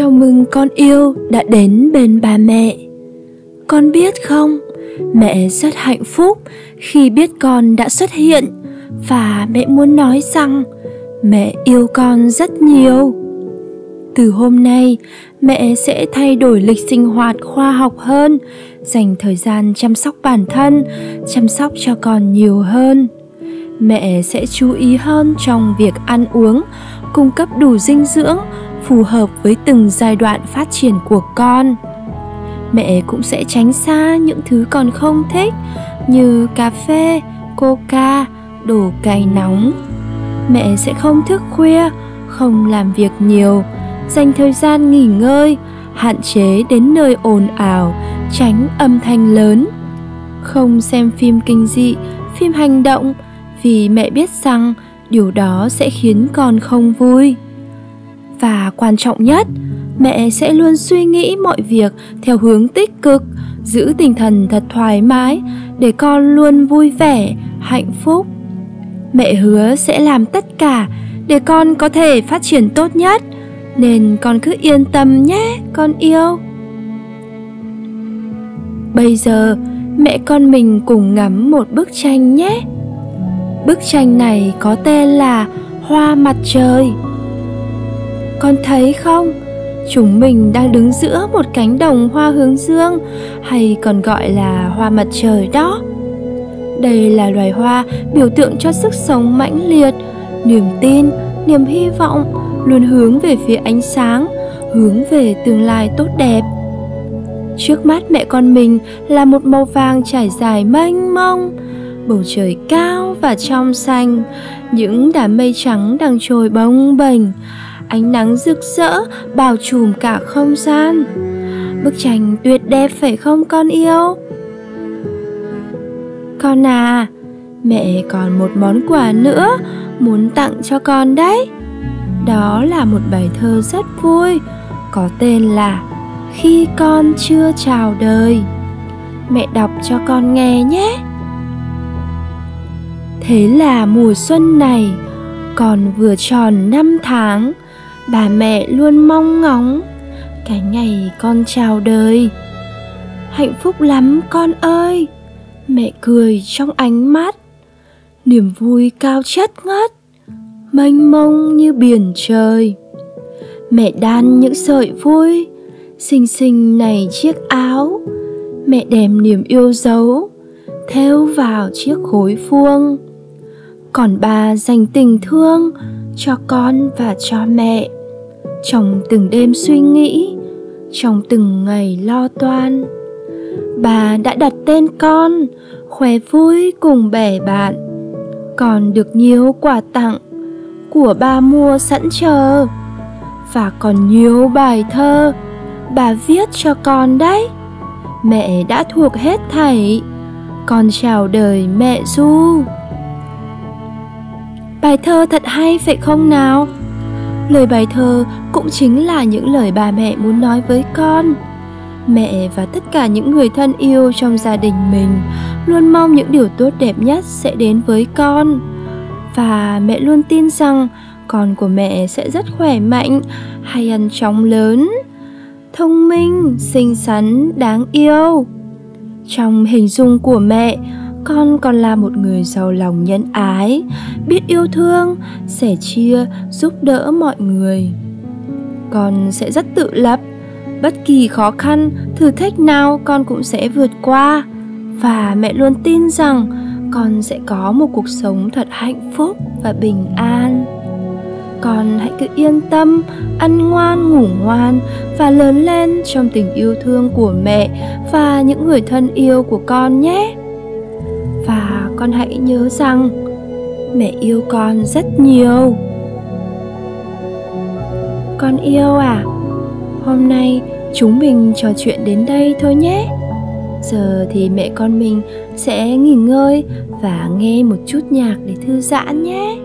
Chào mừng con yêu đã đến bên ba mẹ. Con biết không, mẹ rất hạnh phúc khi biết con đã xuất hiện và mẹ muốn nói rằng mẹ yêu con rất nhiều. Từ hôm nay, mẹ sẽ thay đổi lịch sinh hoạt khoa học hơn, dành thời gian chăm sóc bản thân, chăm sóc cho con nhiều hơn. Mẹ sẽ chú ý hơn trong việc ăn uống, cung cấp đủ dinh dưỡng phù hợp với từng giai đoạn phát triển của con. Mẹ cũng sẽ tránh xa những thứ con không thích, như cà phê, coca, đồ cay nóng. Mẹ sẽ không thức khuya, không làm việc nhiều, dành thời gian nghỉ ngơi, hạn chế đến nơi ồn ào, tránh âm thanh lớn. Không xem phim kinh dị, phim hành động, vì mẹ biết rằng điều đó sẽ khiến con không vui và quan trọng nhất, mẹ sẽ luôn suy nghĩ mọi việc theo hướng tích cực, giữ tinh thần thật thoải mái để con luôn vui vẻ, hạnh phúc. Mẹ hứa sẽ làm tất cả để con có thể phát triển tốt nhất, nên con cứ yên tâm nhé, con yêu. Bây giờ, mẹ con mình cùng ngắm một bức tranh nhé. Bức tranh này có tên là hoa mặt trời con thấy không? Chúng mình đang đứng giữa một cánh đồng hoa hướng dương, hay còn gọi là hoa mặt trời đó. Đây là loài hoa biểu tượng cho sức sống mãnh liệt, niềm tin, niềm hy vọng, luôn hướng về phía ánh sáng, hướng về tương lai tốt đẹp. Trước mắt mẹ con mình là một màu vàng trải dài mênh mông, bầu trời cao và trong xanh, những đám mây trắng đang trôi bông bềnh ánh nắng rực rỡ, bao trùm cả không gian. Bức tranh tuyệt đẹp phải không con yêu? Con à mẹ còn một món quà nữa muốn tặng cho con đấy. Đó là một bài thơ rất vui, có tên là khi con chưa chào đời. Mẹ đọc cho con nghe nhé. Thế là mùa xuân này còn vừa tròn năm tháng bà mẹ luôn mong ngóng cái ngày con chào đời. Hạnh phúc lắm con ơi. Mẹ cười trong ánh mắt. Niềm vui cao chất ngất, mênh mông như biển trời. Mẹ đan những sợi vui, xinh xinh này chiếc áo. Mẹ đem niềm yêu dấu, theo vào chiếc khối vuông. Còn bà dành tình thương cho con và cho mẹ trong từng đêm suy nghĩ, trong từng ngày lo toan, bà đã đặt tên con, khoe vui cùng bè bạn. Còn được nhiều quà tặng của bà mua sẵn chờ, và còn nhiều bài thơ bà viết cho con đấy. Mẹ đã thuộc hết thảy, con chào đời mẹ du. Bài thơ thật hay, phải không nào? Lời bài thơ cũng chính là những lời bà mẹ muốn nói với con. Mẹ và tất cả những người thân yêu trong gia đình mình luôn mong những điều tốt đẹp nhất sẽ đến với con. Và mẹ luôn tin rằng con của mẹ sẽ rất khỏe mạnh, hay ăn chóng lớn, thông minh, xinh xắn, đáng yêu. Trong hình dung của mẹ con còn là một người giàu lòng nhân ái, biết yêu thương, sẻ chia, giúp đỡ mọi người. Con sẽ rất tự lập. Bất kỳ khó khăn, thử thách nào con cũng sẽ vượt qua. Và mẹ luôn tin rằng con sẽ có một cuộc sống thật hạnh phúc và bình an. Con hãy cứ yên tâm, ăn ngoan, ngủ ngoan và lớn lên trong tình yêu thương của mẹ và những người thân yêu của con nhé con hãy nhớ rằng mẹ yêu con rất nhiều. Con yêu à hôm nay chúng mình trò chuyện đến đây thôi nhé. Giờ thì mẹ con mình sẽ nghỉ ngơi và nghe một chút nhạc để thư giãn nhé.